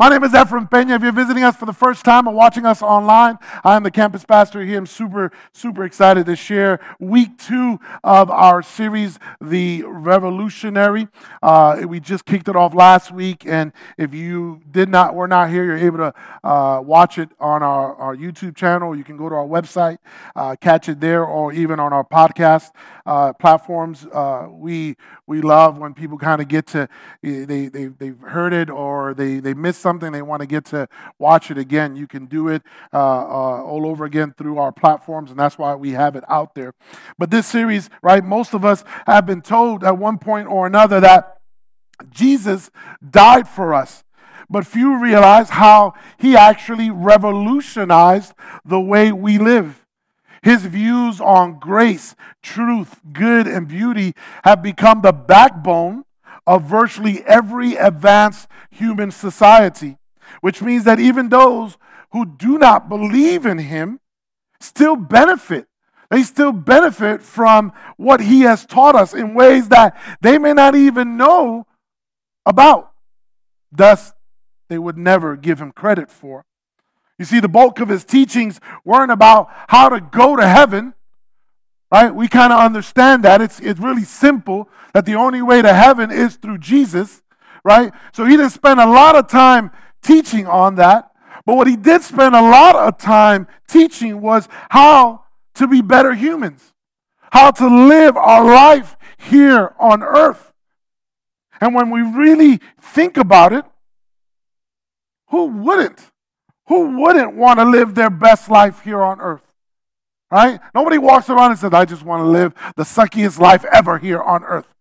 My name is Ephraim Pena. If you're visiting us for the first time or watching us online, I am the campus pastor here. I'm super, super excited to share week two of our series, The Revolutionary. Uh, we just kicked it off last week, and if you did not, were not here, you're able to uh, watch it on our, our YouTube channel. You can go to our website, uh, catch it there, or even on our podcast uh, platforms. Uh, we we love when people kind of get to they, they they've heard it or they they missed something they want to get to watch it again. You can do it uh, uh, all over again through our platforms and that's why we have it out there. But this series right most of us have been told at one point or another that jesus died for us. But few realize how he actually revolutionized the way we live. His views on grace, truth, good, and beauty have become the backbone of virtually every advanced human society, which means that even those who do not believe in him still benefit. They still benefit from what he has taught us in ways that they may not even know about. Thus, they would never give him credit for. You see, the bulk of his teachings weren't about how to go to heaven, right? We kind of understand that. It's, it's really simple that the only way to heaven is through Jesus, right? So he didn't spend a lot of time teaching on that. But what he did spend a lot of time teaching was how to be better humans, how to live our life here on earth. And when we really think about it, who wouldn't who wouldn't want to live their best life here on earth? Right? Nobody walks around and says, I just want to live the suckiest life ever here on earth.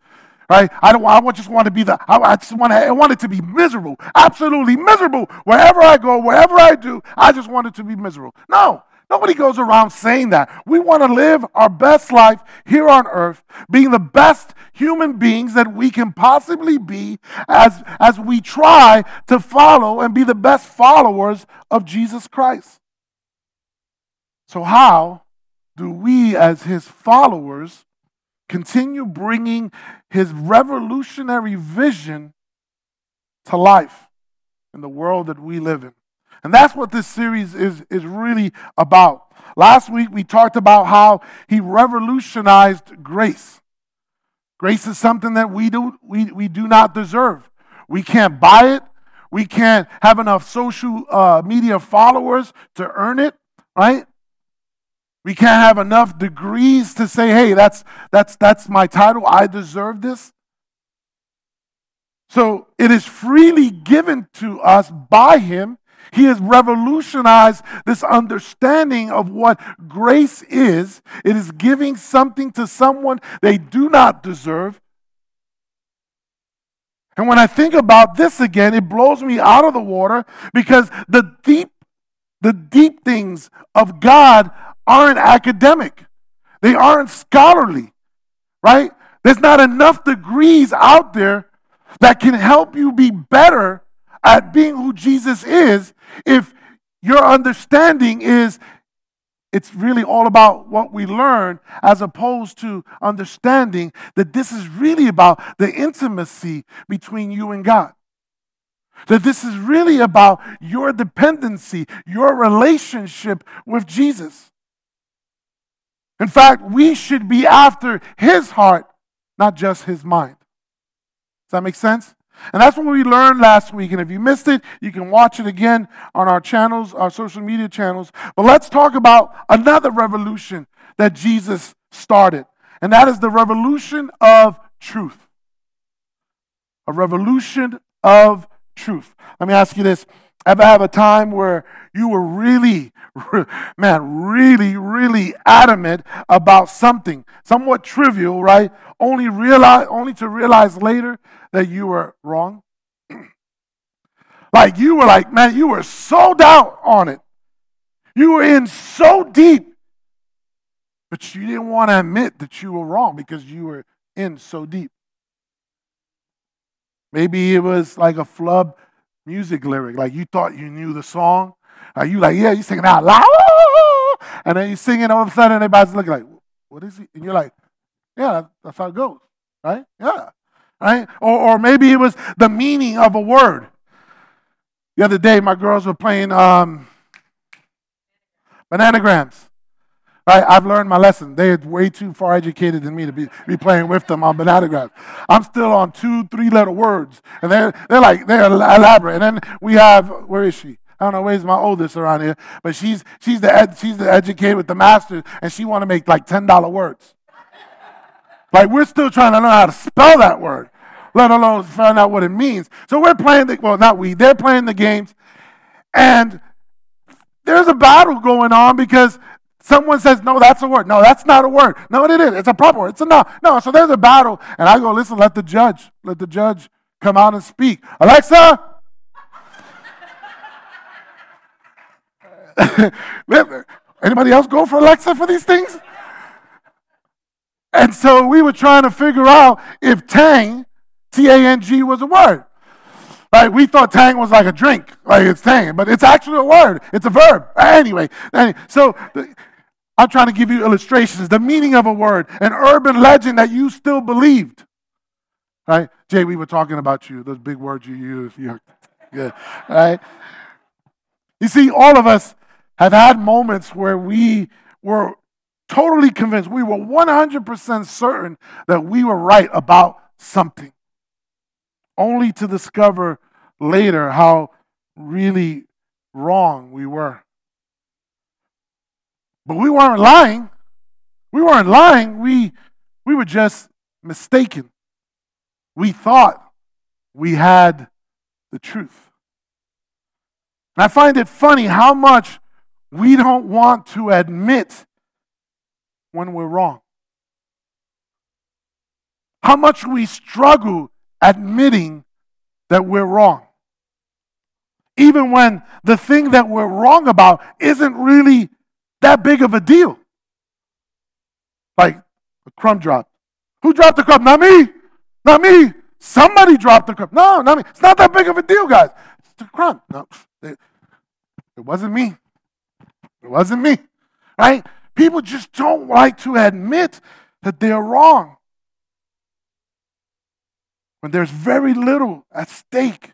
Right? I don't I just want to be the I, just want to I want it to be miserable. Absolutely miserable. Wherever I go, wherever I do, I just want it to be miserable. No. Nobody goes around saying that. We want to live our best life here on earth, being the best human beings that we can possibly be as, as we try to follow and be the best followers of Jesus Christ. So, how do we, as his followers, continue bringing his revolutionary vision to life in the world that we live in? And that's what this series is, is really about. Last week, we talked about how he revolutionized grace. Grace is something that we do, we, we do not deserve. We can't buy it. We can't have enough social uh, media followers to earn it, right? We can't have enough degrees to say, hey, that's, that's, that's my title. I deserve this. So it is freely given to us by him he has revolutionized this understanding of what grace is. It is giving something to someone they do not deserve. And when I think about this again, it blows me out of the water because the deep, the deep things of God aren't academic. They aren't scholarly, right? There's not enough degrees out there that can help you be better at being who Jesus is if your understanding is it's really all about what we learn as opposed to understanding that this is really about the intimacy between you and God. That this is really about your dependency, your relationship with Jesus. In fact, we should be after his heart, not just his mind. Does that make sense? And that's what we learned last week. And if you missed it, you can watch it again on our channels, our social media channels. But let's talk about another revolution that Jesus started. And that is the revolution of truth. A revolution of truth. Let me ask you this. Ever have a time where you were really, man, really, really adamant about something, somewhat trivial, right? Only realize, only to realize later that you were wrong? like you were like, man, you were sold out on it. You were in so deep, but you didn't want to admit that you were wrong because you were in so deep. Maybe it was like a flub music lyric, like you thought you knew the song. Are you like, yeah, you singing out loud, and then you singing all of a sudden everybody's looking like, what is he? And you're like, yeah, that's how it goes, right? Yeah right? Or, or maybe it was the meaning of a word. The other day, my girls were playing um, bananagrams. Right? I've learned my lesson. They're way too far educated than me to be, be playing with them on bananagrams. I'm still on two, three letter words. And they're, they're like, they're elaborate. And then we have, where is she? I don't know where's my oldest around here, but she's she's the ed, she's the educated with the master, and she want to make like ten dollar words. like we're still trying to learn how to spell that word, let alone find out what it means. So we're playing the well, not we. They're playing the games, and there's a battle going on because someone says, No, that's a word. No, that's not a word. No, it is. It's a proper word. It's a no. No, so there's a battle. And I go, Listen, let the judge, let the judge come out and speak. Alexa! Anybody else go for Alexa for these things? And so we were trying to figure out if Tang, T A N G, was a word. Like we thought tang was like a drink, like it's tang, but it's actually a word. It's a verb. Anyway, so I'm trying to give you illustrations, the meaning of a word, an urban legend that you still believed. Right? Jay, we were talking about you, those big words you use. You're good. Right? You see, all of us have had moments where we were totally convinced, we were 100% certain that we were right about something only to discover later how really wrong we were. But we weren't lying. We weren't lying. We, we were just mistaken. We thought we had the truth. And I find it funny how much we don't want to admit when we're wrong. How much we struggle admitting that we're wrong. Even when the thing that we're wrong about isn't really that big of a deal. Like a crumb drop. Who dropped the crumb? Not me. Not me. Somebody dropped the crumb. No, not me. It's not that big of a deal, guys. It's a crumb. No, it, it wasn't me. It wasn't me. Right? People just don't like to admit that they're wrong when there's very little at stake,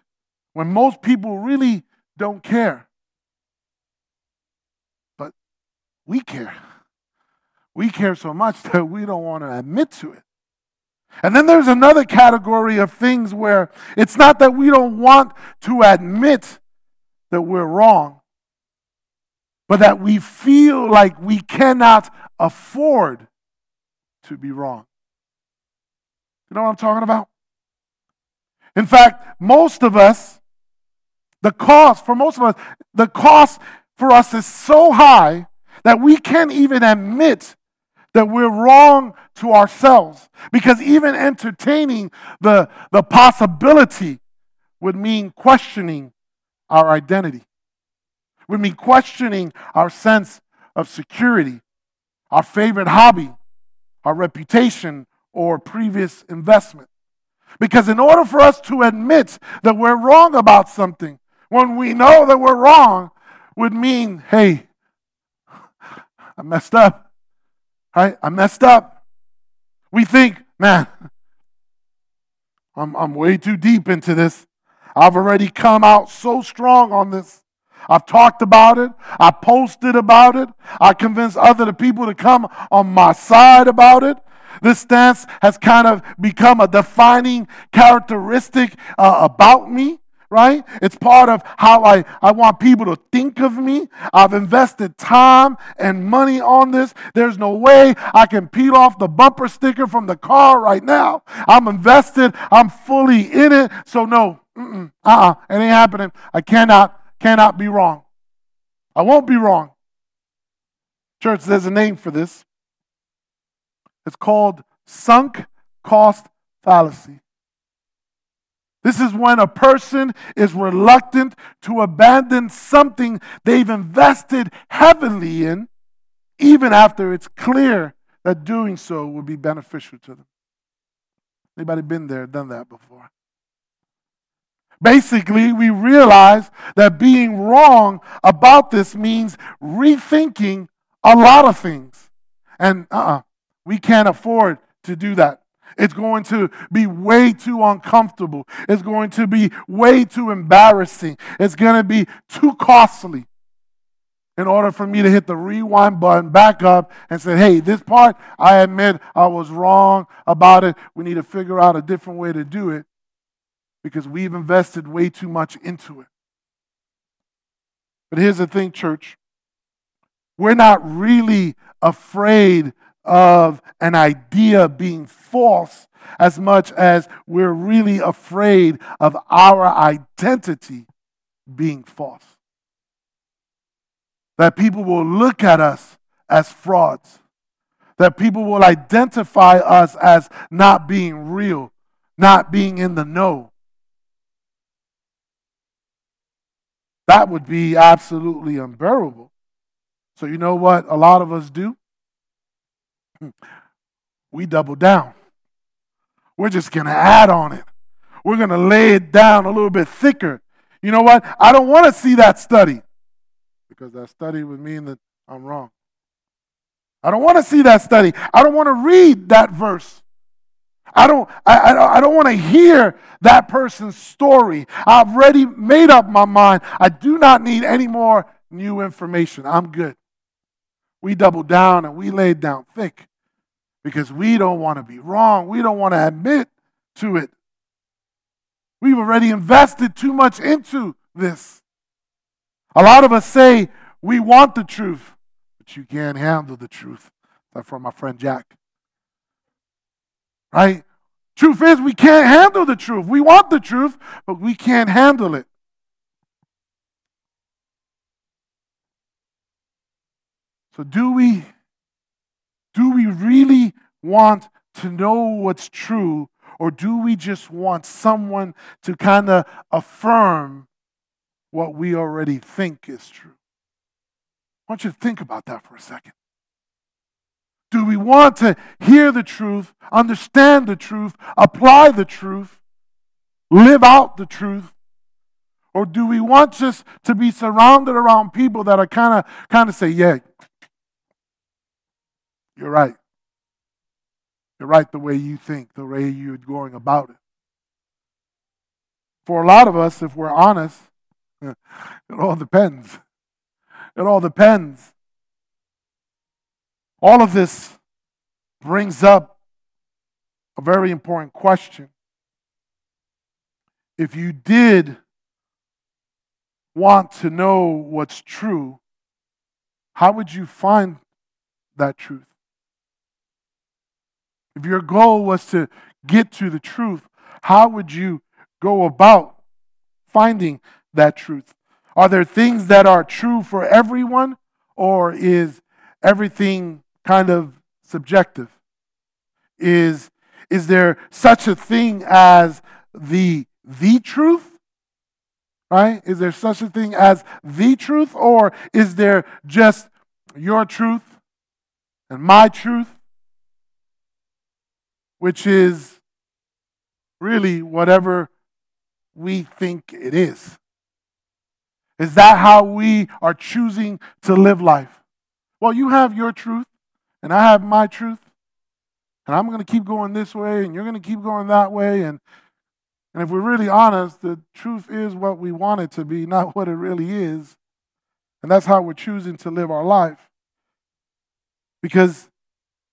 when most people really don't care. But we care. We care so much that we don't want to admit to it. And then there's another category of things where it's not that we don't want to admit that we're wrong, but that we feel like we cannot afford to be wrong. You know what I'm talking about? In fact, most of us, the cost, for most of us, the cost for us is so high that we can't even admit that we're wrong to ourselves. Because even entertaining the, the possibility would mean questioning our identity, would mean questioning our sense of security, our favorite hobby, our reputation, or previous investment. Because in order for us to admit that we're wrong about something, when we know that we're wrong, would mean, hey, I messed up. Right? I messed up. We think, man, I'm, I'm way too deep into this. I've already come out so strong on this. I've talked about it. I posted about it. I convinced other people to come on my side about it. This stance has kind of become a defining characteristic uh, about me, right? It's part of how I, I want people to think of me. I've invested time and money on this. There's no way I can peel off the bumper sticker from the car right now. I'm invested, I'm fully in it. So, no, uh uh-uh, it ain't happening. I cannot, cannot be wrong. I won't be wrong. Church, there's a name for this. It's called sunk cost fallacy. This is when a person is reluctant to abandon something they've invested heavily in, even after it's clear that doing so will be beneficial to them. Anybody been there, done that before? Basically, we realize that being wrong about this means rethinking a lot of things. And uh-uh, we can't afford to do that. It's going to be way too uncomfortable. It's going to be way too embarrassing. It's going to be too costly in order for me to hit the rewind button back up and say, hey, this part, I admit I was wrong about it. We need to figure out a different way to do it because we've invested way too much into it. But here's the thing, church. We're not really afraid of an idea being false as much as we're really afraid of our identity being false. That people will look at us as frauds, that people will identify us as not being real, not being in the know. That would be absolutely unbearable. So, you know what a lot of us do? We double down. We're just going to add on it. We're going to lay it down a little bit thicker. You know what? I don't want to see that study because that study would mean that I'm wrong. I don't want to see that study. I don't want to read that verse. I don't, I, I, I don't want to hear that person's story. I've already made up my mind. I do not need any more new information. I'm good. We doubled down and we laid down thick because we don't want to be wrong. We don't want to admit to it. We've already invested too much into this. A lot of us say we want the truth, but you can't handle the truth. That's from my friend Jack. Right? Truth is, we can't handle the truth. We want the truth, but we can't handle it. So, do we do we really want to know what's true, or do we just want someone to kind of affirm what we already think is true? I want you to think about that for a second. Do we want to hear the truth, understand the truth, apply the truth, live out the truth? Or do we want just to be surrounded around people that are kind of kind of say, yeah, you're right. You're right the way you think, the way you're going about it. For a lot of us, if we're honest, it all depends. It all depends. All of this brings up a very important question. If you did want to know what's true, how would you find that truth? If your goal was to get to the truth, how would you go about finding that truth? Are there things that are true for everyone, or is everything kind of subjective? Is, is there such a thing as the the truth? Right? Is there such a thing as the truth, or is there just your truth and my truth which is really whatever we think it is. Is that how we are choosing to live life? Well, you have your truth, and I have my truth, and I'm going to keep going this way, and you're going to keep going that way. And, and if we're really honest, the truth is what we want it to be, not what it really is. And that's how we're choosing to live our life. Because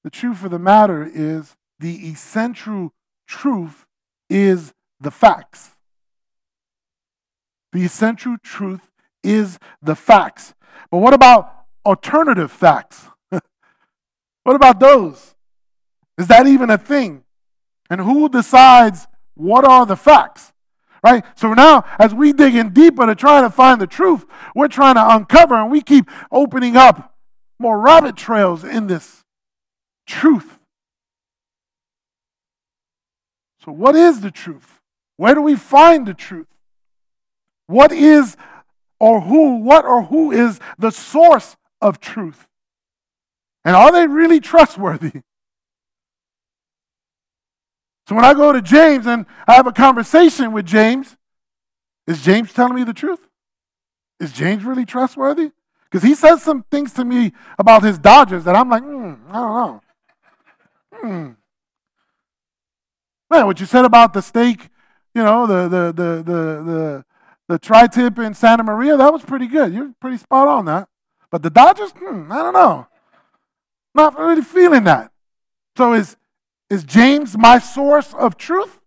the truth of the matter is the essential truth is the facts. The essential truth is the facts. But what about alternative facts? what about those? Is that even a thing? And who decides what are the facts? Right? So now, as we dig in deeper to try to find the truth, we're trying to uncover and we keep opening up more rabbit trails in this truth. So, what is the truth? Where do we find the truth? What is or who, what or who is the source of truth? And are they really trustworthy? So when I go to James and I have a conversation with James, is James telling me the truth? Is James really trustworthy? Because he says some things to me about his Dodgers that I'm like, hmm, I don't know. Hmm. Man, what you said about the steak, you know, the the the the the, the tri-tip in Santa Maria, that was pretty good. You're pretty spot on that. But the Dodgers, hmm, I don't know. Not really feeling that. So is is James my source of truth?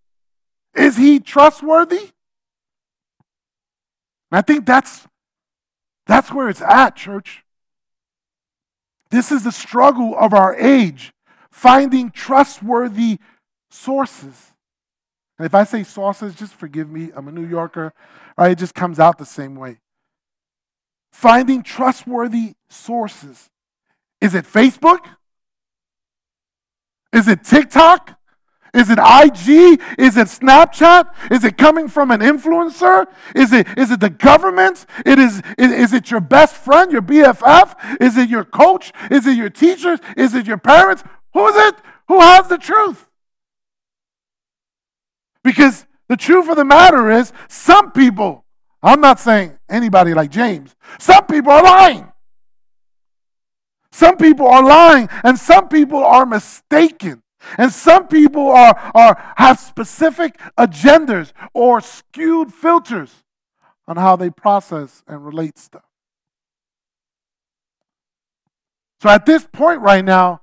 Is he trustworthy? I think that's that's where it's at, church. This is the struggle of our age, finding trustworthy sources. And if I say sources, just forgive me. I'm a New Yorker. Right? It just comes out the same way. Finding trustworthy sources. Is it Facebook? Is it TikTok? Is it IG? Is it Snapchat? Is it coming from an influencer? Is it, is it the government? It is, is, is it your best friend, your BFF? Is it your coach? Is it your teachers? Is it your parents? Who is it? Who has the truth? Because the truth of the matter is, some people, I'm not saying anybody like James, some people are lying. Some people are lying, and some people are mistaken. And some people are, are, have specific agendas or skewed filters on how they process and relate stuff. So at this point right now,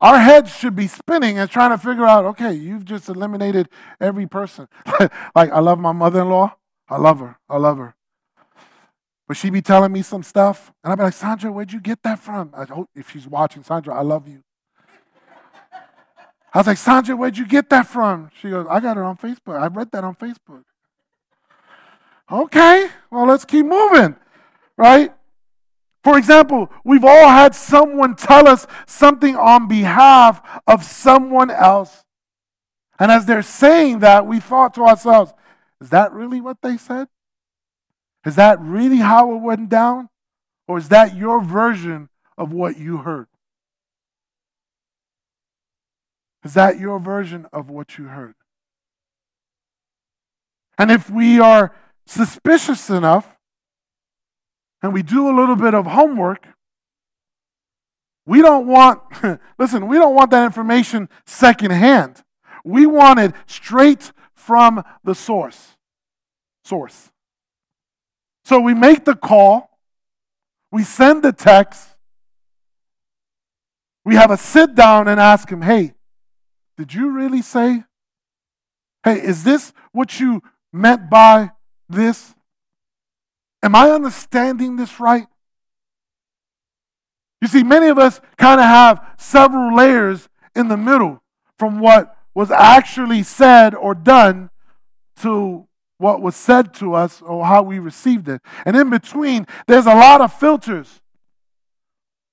our heads should be spinning and trying to figure out okay, you've just eliminated every person. like, I love my mother in law. I love her. I love her. But she be telling me some stuff, and I'd be like, Sandra, where'd you get that from? I hope if she's watching, Sandra, I love you. I was like, Sandra, where'd you get that from? She goes, I got it on Facebook. I read that on Facebook. Okay, well, let's keep moving, right? For example, we've all had someone tell us something on behalf of someone else. And as they're saying that, we thought to ourselves, is that really what they said? Is that really how it went down? Or is that your version of what you heard? Is that your version of what you heard? And if we are suspicious enough and we do a little bit of homework, we don't want, listen, we don't want that information secondhand. We want it straight from the source. Source. So we make the call, we send the text, we have a sit down and ask him, hey, did you really say? Hey, is this what you meant by this? Am I understanding this right? You see, many of us kind of have several layers in the middle from what was actually said or done to what was said to us or how we received it. And in between, there's a lot of filters.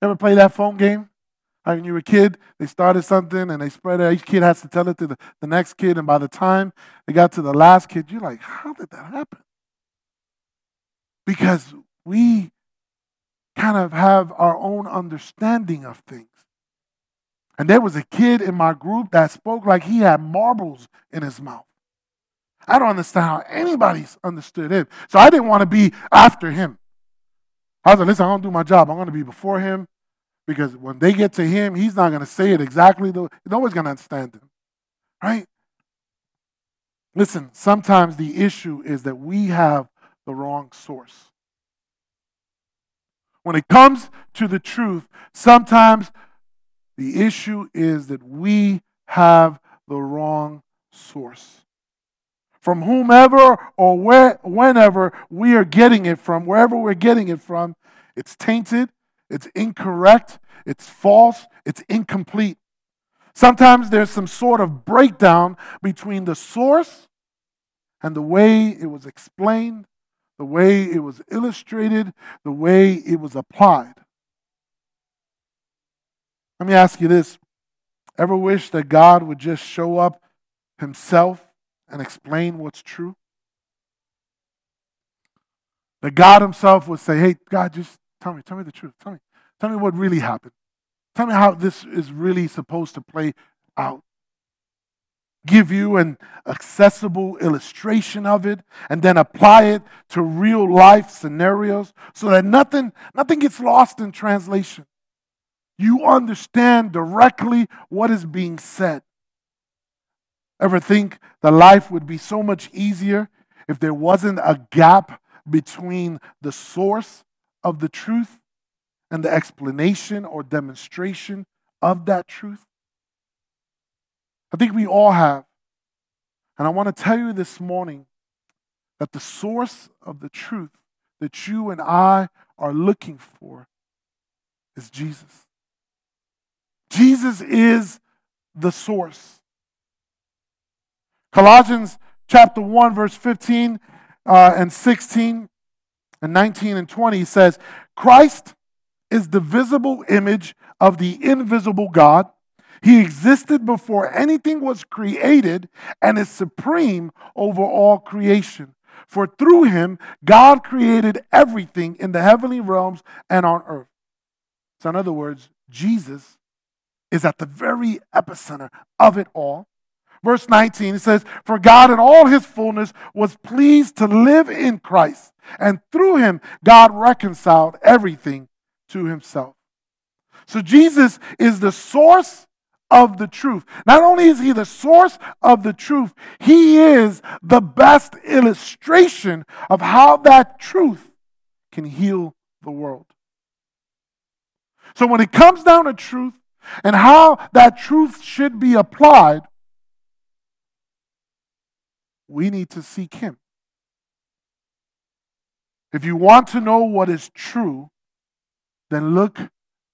Ever play that phone game? when you were a kid, they started something and they spread it. Each kid has to tell it to the, the next kid. And by the time they got to the last kid, you're like, how did that happen? Because we kind of have our own understanding of things. And there was a kid in my group that spoke like he had marbles in his mouth. I don't understand how anybody's understood him. So I didn't want to be after him. I was like, listen, I'm going to do my job. I'm going to be before him. Because when they get to him, he's not going to say it exactly. The, nobody's going to understand him. Right? Listen, sometimes the issue is that we have the wrong source. When it comes to the truth, sometimes the issue is that we have the wrong source. From whomever or where, whenever we are getting it from, wherever we're getting it from, it's tainted, it's incorrect, it's false, it's incomplete. Sometimes there's some sort of breakdown between the source and the way it was explained, the way it was illustrated, the way it was applied. Let me ask you this ever wish that God would just show up himself and explain what's true? That God himself would say, Hey, God, just Tell me, tell me the truth. Tell me. Tell me what really happened. Tell me how this is really supposed to play out. Give you an accessible illustration of it and then apply it to real life scenarios so that nothing, nothing gets lost in translation. You understand directly what is being said. Ever think that life would be so much easier if there wasn't a gap between the source of the truth and the explanation or demonstration of that truth? I think we all have. And I want to tell you this morning that the source of the truth that you and I are looking for is Jesus. Jesus is the source. Colossians chapter 1, verse 15 uh, and 16 and 19 and 20 says, Christ is the visible image of the invisible God. He existed before anything was created and is supreme over all creation. For through him, God created everything in the heavenly realms and on earth. So, in other words, Jesus is at the very epicenter of it all. Verse 19, it says, For God in all his fullness was pleased to live in Christ, and through him, God reconciled everything to himself. So Jesus is the source of the truth. Not only is he the source of the truth, he is the best illustration of how that truth can heal the world. So when it comes down to truth and how that truth should be applied, we need to seek him. If you want to know what is true, then look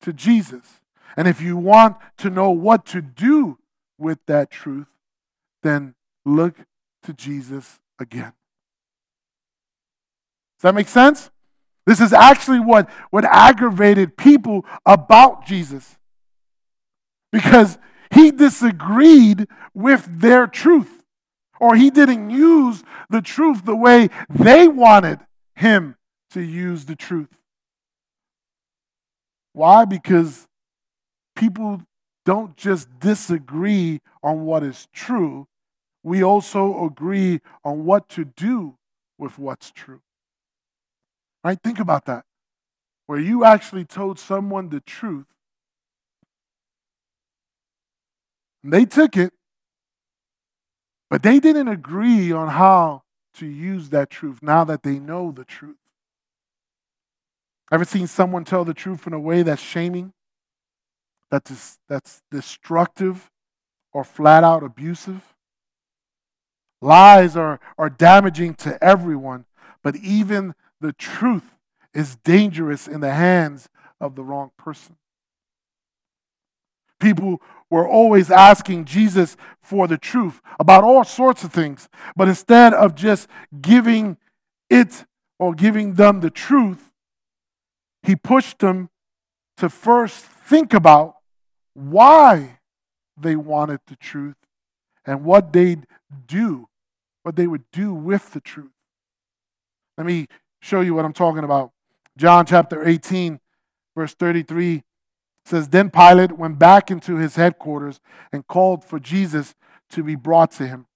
to Jesus. And if you want to know what to do with that truth, then look to Jesus again. Does that make sense? This is actually what, what aggravated people about Jesus. Because he disagreed with their truth, or he didn't use the truth the way they wanted him to use the truth. Why? Because people don't just disagree on what is true, we also agree on what to do with what's true. Right? Think about that. Where you actually told someone the truth, they took it, but they didn't agree on how to use that truth now that they know the truth. Ever seen someone tell the truth in a way that's shaming, that's, that's destructive, or flat out abusive? Lies are, are damaging to everyone, but even the truth is dangerous in the hands of the wrong person. People were always asking Jesus for the truth about all sorts of things, but instead of just giving it or giving them the truth, he pushed them to first think about why they wanted the truth and what they'd do, what they would do with the truth. Let me show you what I'm talking about. John chapter 18, verse 33 says, Then Pilate went back into his headquarters and called for Jesus to be brought to him.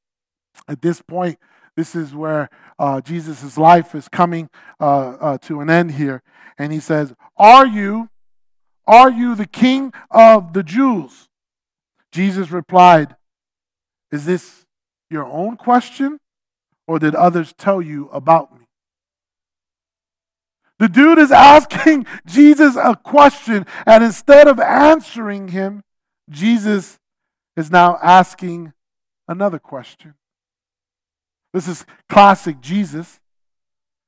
At this point, this is where uh, Jesus' life is coming uh, uh, to an end here. And he says, Are you, are you the king of the Jews? Jesus replied, Is this your own question, or did others tell you about me? The dude is asking Jesus a question, and instead of answering him, Jesus is now asking another question. This is classic Jesus.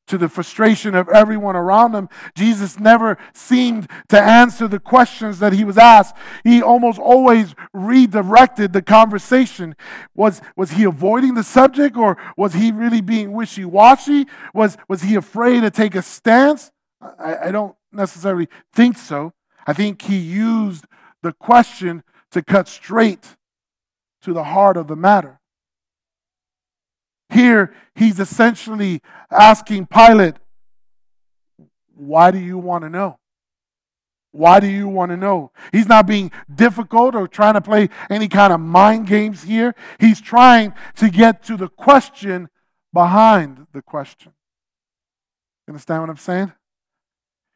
To the frustration of everyone around him, Jesus never seemed to answer the questions that he was asked. He almost always redirected the conversation. Was, was he avoiding the subject or was he really being wishy washy? Was, was he afraid to take a stance? I, I don't necessarily think so. I think he used the question to cut straight to the heart of the matter. Here, he's essentially asking Pilate, Why do you want to know? Why do you want to know? He's not being difficult or trying to play any kind of mind games here. He's trying to get to the question behind the question. Understand what I'm saying?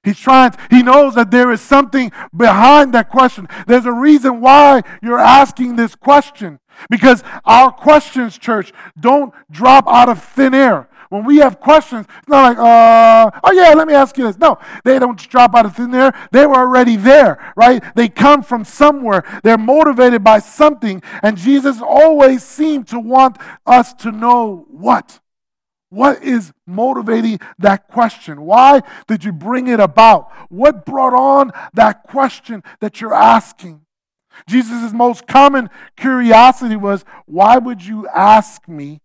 He's trying, he knows that there is something behind that question. There's a reason why you're asking this question. Because our questions, church, don't drop out of thin air. When we have questions, it's not like, uh, oh yeah, let me ask you this. No, they don't drop out of thin air. They were already there, right? They come from somewhere. They're motivated by something. And Jesus always seemed to want us to know what. What is motivating that question? Why did you bring it about? What brought on that question that you're asking? Jesus' most common curiosity was, Why would you ask me?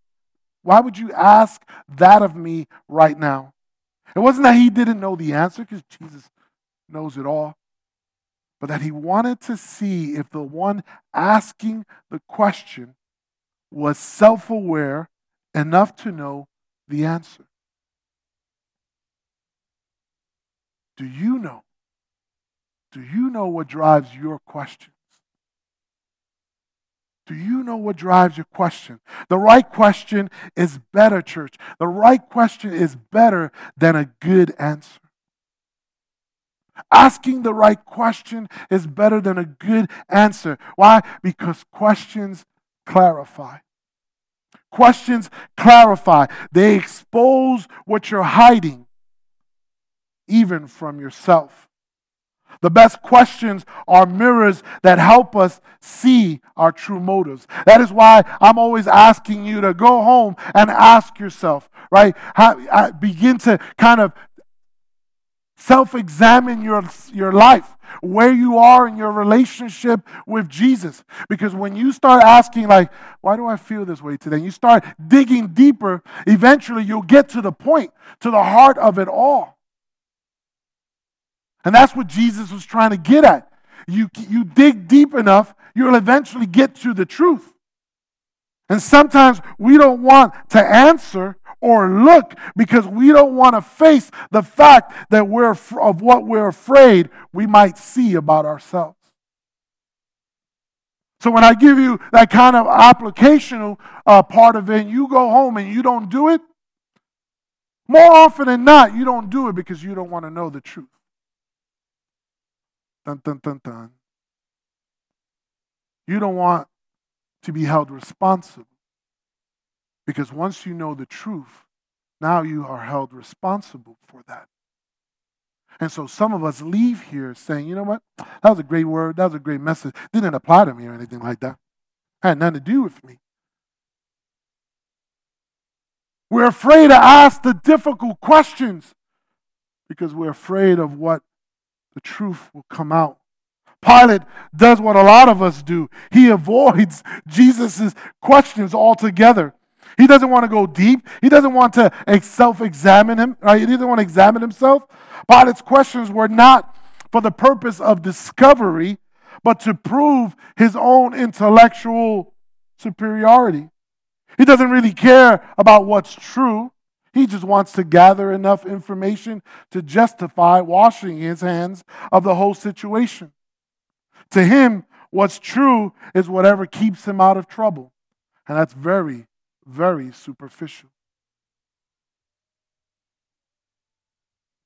Why would you ask that of me right now? It wasn't that he didn't know the answer, because Jesus knows it all, but that he wanted to see if the one asking the question was self aware enough to know the answer. Do you know? Do you know what drives your questions? Do you know what drives your question? The right question is better, church. The right question is better than a good answer. Asking the right question is better than a good answer. Why? Because questions clarify. Questions clarify, they expose what you're hiding, even from yourself. The best questions are mirrors that help us see our true motives. That is why I'm always asking you to go home and ask yourself, right? How, begin to kind of self examine your, your life where you are in your relationship with Jesus. Because when you start asking, like, why do I feel this way today? And you start digging deeper, eventually you'll get to the point, to the heart of it all. And that's what Jesus was trying to get at. You, you dig deep enough, you'll eventually get to the truth. And sometimes we don't want to answer or look because we don't want to face the fact that we're of what we're afraid we might see about ourselves. So when I give you that kind of applicational uh, part of it, you go home and you don't do it, more often than not, you don't do it because you don't want to know the truth. Dun, dun, dun, dun. You don't want to be held responsible because once you know the truth, now you are held responsible for that. And so some of us leave here saying, you know what? That was a great word. That was a great message. Didn't apply to me or anything like that. Had nothing to do with me. We're afraid to ask the difficult questions because we're afraid of what the truth will come out. Pilate does what a lot of us do. He avoids Jesus' questions altogether. He doesn't want to go deep. He doesn't want to self examine him. Right? He doesn't want to examine himself. Pilate's questions were not for the purpose of discovery, but to prove his own intellectual superiority. He doesn't really care about what's true. He just wants to gather enough information to justify washing his hands of the whole situation. To him, what's true is whatever keeps him out of trouble. And that's very, very superficial.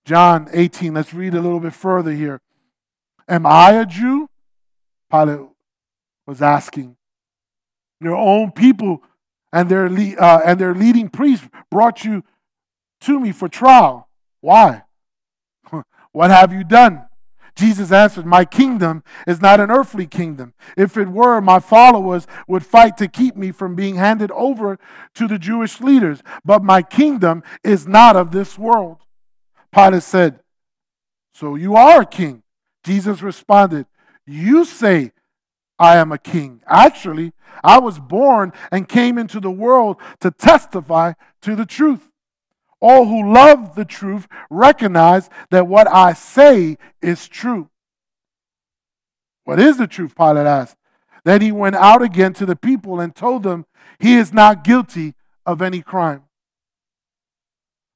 John 18, let's read a little bit further here. Am I a Jew? Pilate was asking. Your own people and their, uh, and their leading priests brought you to me for trial. Why? what have you done? Jesus answered, My kingdom is not an earthly kingdom. If it were, my followers would fight to keep me from being handed over to the Jewish leaders. But my kingdom is not of this world. Pilate said, So you are a king. Jesus responded, You say I am a king. Actually, I was born and came into the world to testify to the truth. All who love the truth recognize that what I say is true. What is the truth? Pilate asked. Then he went out again to the people and told them he is not guilty of any crime.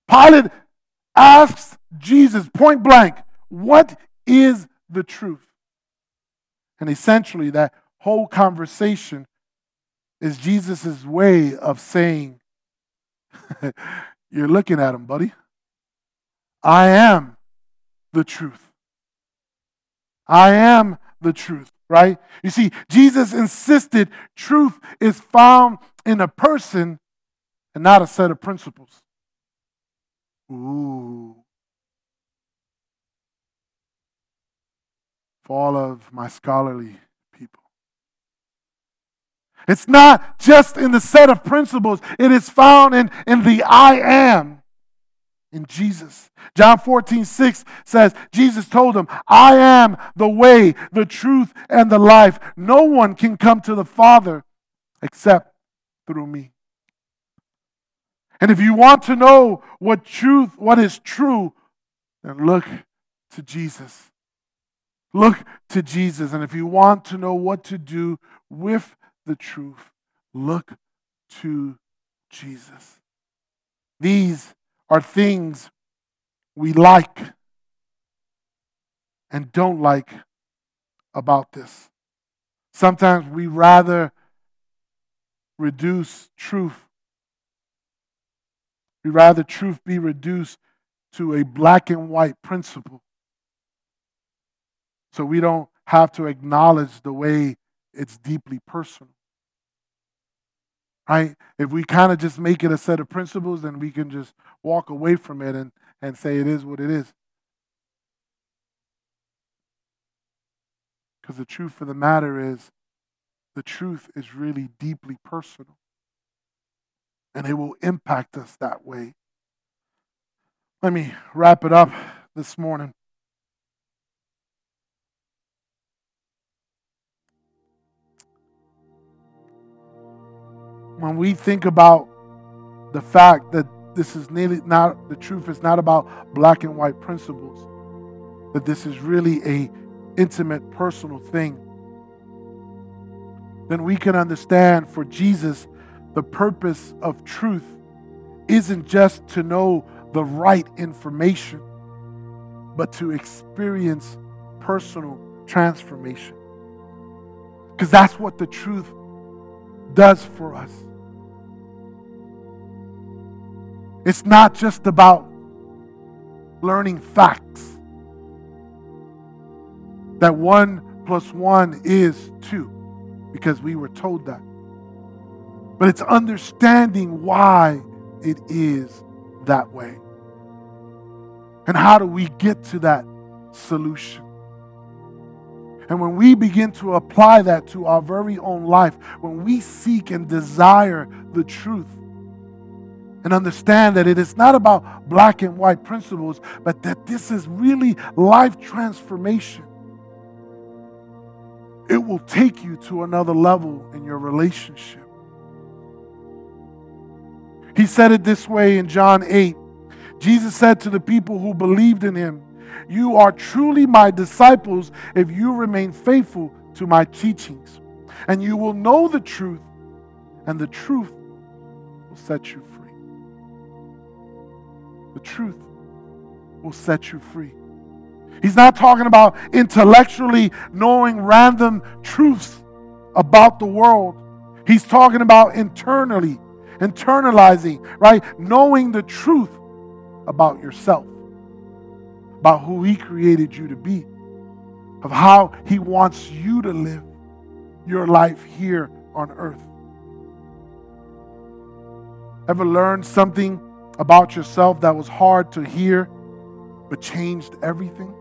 Pilate asks Jesus point blank, What is the truth? And essentially, that whole conversation is Jesus' way of saying, You're looking at him, buddy. I am the truth. I am the truth, right? You see, Jesus insisted truth is found in a person and not a set of principles. Ooh. For all of my scholarly. It's not just in the set of principles, it is found in, in the I am in Jesus. John 14, 6 says, Jesus told him, I am the way, the truth, and the life. No one can come to the Father except through me. And if you want to know what truth, what is true, then look to Jesus. Look to Jesus. And if you want to know what to do with the truth, look to Jesus. These are things we like and don't like about this. Sometimes we rather reduce truth. We rather truth be reduced to a black and white principle. So we don't have to acknowledge the way it's deeply personal right? If we kind of just make it a set of principles, then we can just walk away from it and, and say it is what it is. Because the truth of the matter is, the truth is really deeply personal. And it will impact us that way. Let me wrap it up this morning. When we think about the fact that this is nearly not the truth is not about black and white principles that this is really a intimate personal thing then we can understand for Jesus the purpose of truth isn't just to know the right information but to experience personal transformation. Because that's what the truth does for us It's not just about learning facts that one plus one is two, because we were told that. But it's understanding why it is that way. And how do we get to that solution? And when we begin to apply that to our very own life, when we seek and desire the truth, and understand that it is not about black and white principles, but that this is really life transformation. It will take you to another level in your relationship. He said it this way in John 8. Jesus said to the people who believed in him, You are truly my disciples if you remain faithful to my teachings. And you will know the truth, and the truth will set you free. The truth will set you free. He's not talking about intellectually knowing random truths about the world. He's talking about internally, internalizing, right? Knowing the truth about yourself, about who He created you to be, of how He wants you to live your life here on earth. Ever learned something about yourself that was hard to hear but changed everything?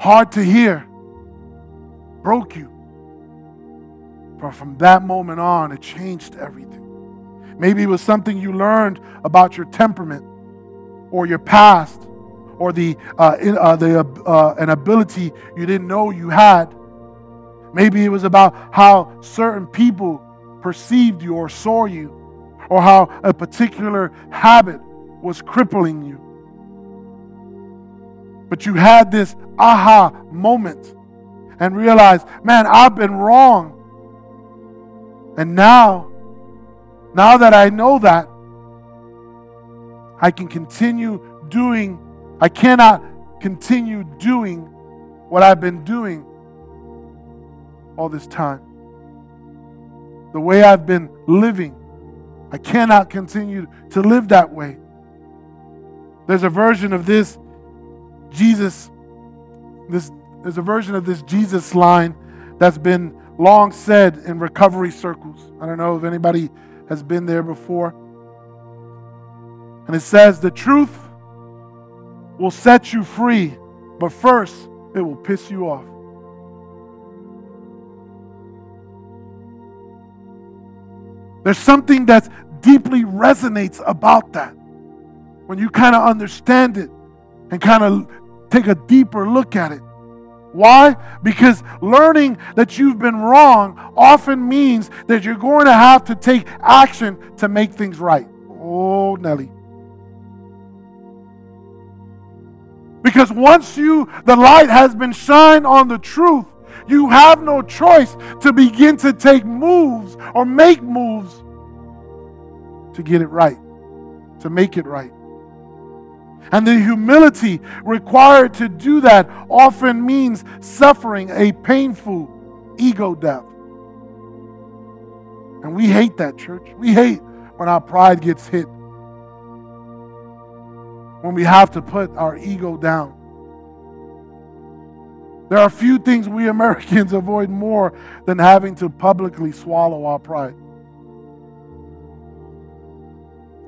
Hard to hear, broke you. But from that moment on, it changed everything. Maybe it was something you learned about your temperament or your past or the, uh, in, uh, the uh, an ability you didn't know you had Maybe it was about how certain people perceived you or saw you, or how a particular habit was crippling you. But you had this aha moment and realized, man, I've been wrong. And now, now that I know that, I can continue doing, I cannot continue doing what I've been doing all this time. The way I've been living, I cannot continue to live that way. There's a version of this Jesus, this, there's a version of this Jesus line that's been long said in recovery circles. I don't know if anybody has been there before. And it says, The truth will set you free, but first it will piss you off. There's something that deeply resonates about that when you kind of understand it and kind of take a deeper look at it. Why? Because learning that you've been wrong often means that you're going to have to take action to make things right. Oh, Nelly. Because once you, the light has been shined on the truth, you have no choice to begin to take moves or make moves to get it right, to make it right. And the humility required to do that often means suffering a painful ego death. And we hate that, church. We hate when our pride gets hit, when we have to put our ego down. There are few things we Americans avoid more than having to publicly swallow our pride.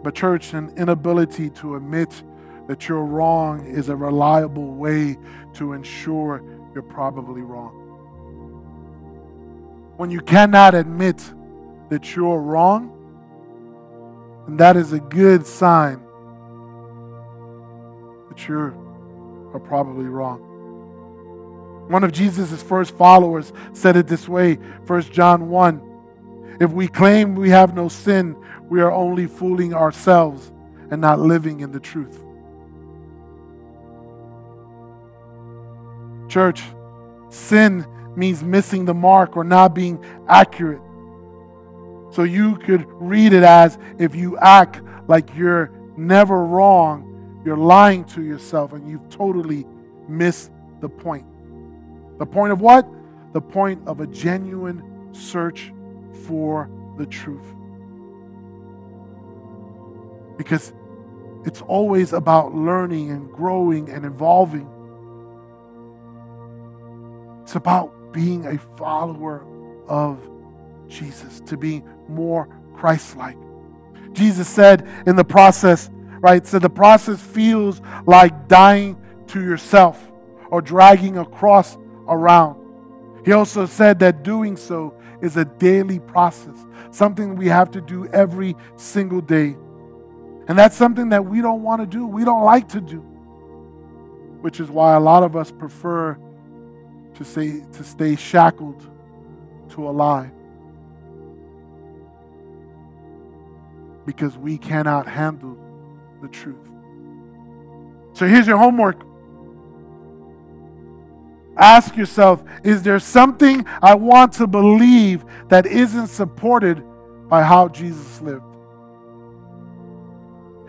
But, church, an inability to admit that you're wrong is a reliable way to ensure you're probably wrong. When you cannot admit that you're wrong, and that is a good sign that you are probably wrong. One of Jesus' first followers said it this way, 1 John 1. If we claim we have no sin, we are only fooling ourselves and not living in the truth. Church, sin means missing the mark or not being accurate. So you could read it as if you act like you're never wrong, you're lying to yourself and you've totally missed the point. The point of what? The point of a genuine search for the truth. Because it's always about learning and growing and evolving. It's about being a follower of Jesus, to be more Christ like. Jesus said in the process, right? So the process feels like dying to yourself or dragging a cross around. He also said that doing so is a daily process, something we have to do every single day. And that's something that we don't want to do, we don't like to do, which is why a lot of us prefer to, say, to stay shackled to a lie. Because we cannot handle the truth. So here's your homework Ask yourself is there something I want to believe that isn't supported by how Jesus lived?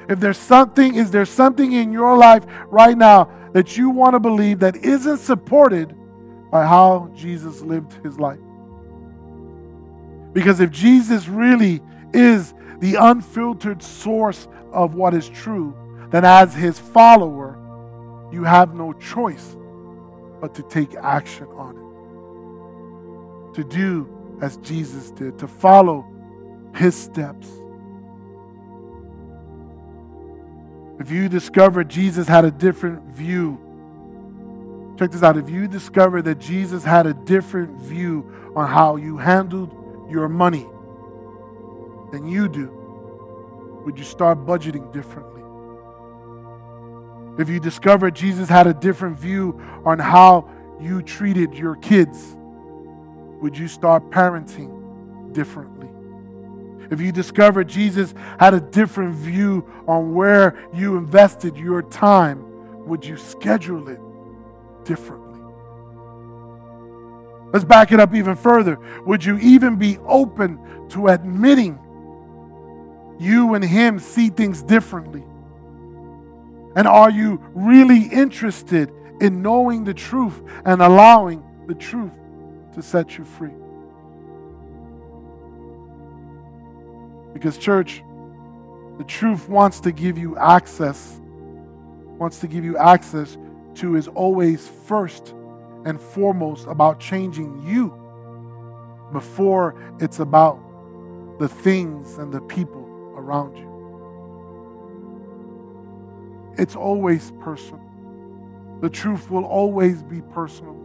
If there's something, is there something in your life right now that you want to believe that isn't supported by how Jesus lived his life? Because if Jesus really is the unfiltered source of what is true, then as his follower, you have no choice but to take action on it. To do as Jesus did, to follow his steps. If you discover Jesus had a different view, check this out. If you discover that Jesus had a different view on how you handled your money than you do, would you start budgeting differently? If you discover Jesus had a different view on how you treated your kids, would you start parenting differently? If you discover Jesus had a different view on where you invested your time, would you schedule it differently? Let's back it up even further. Would you even be open to admitting you and him see things differently? And are you really interested in knowing the truth and allowing the truth to set you free? Because, church, the truth wants to give you access, wants to give you access to is always first and foremost about changing you before it's about the things and the people around you. It's always personal. The truth will always be personal.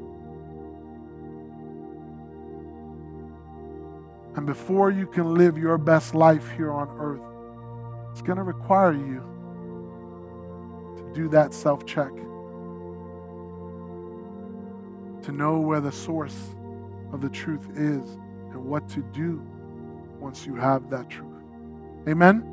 And before you can live your best life here on earth, it's going to require you to do that self check, to know where the source of the truth is and what to do once you have that truth. Amen?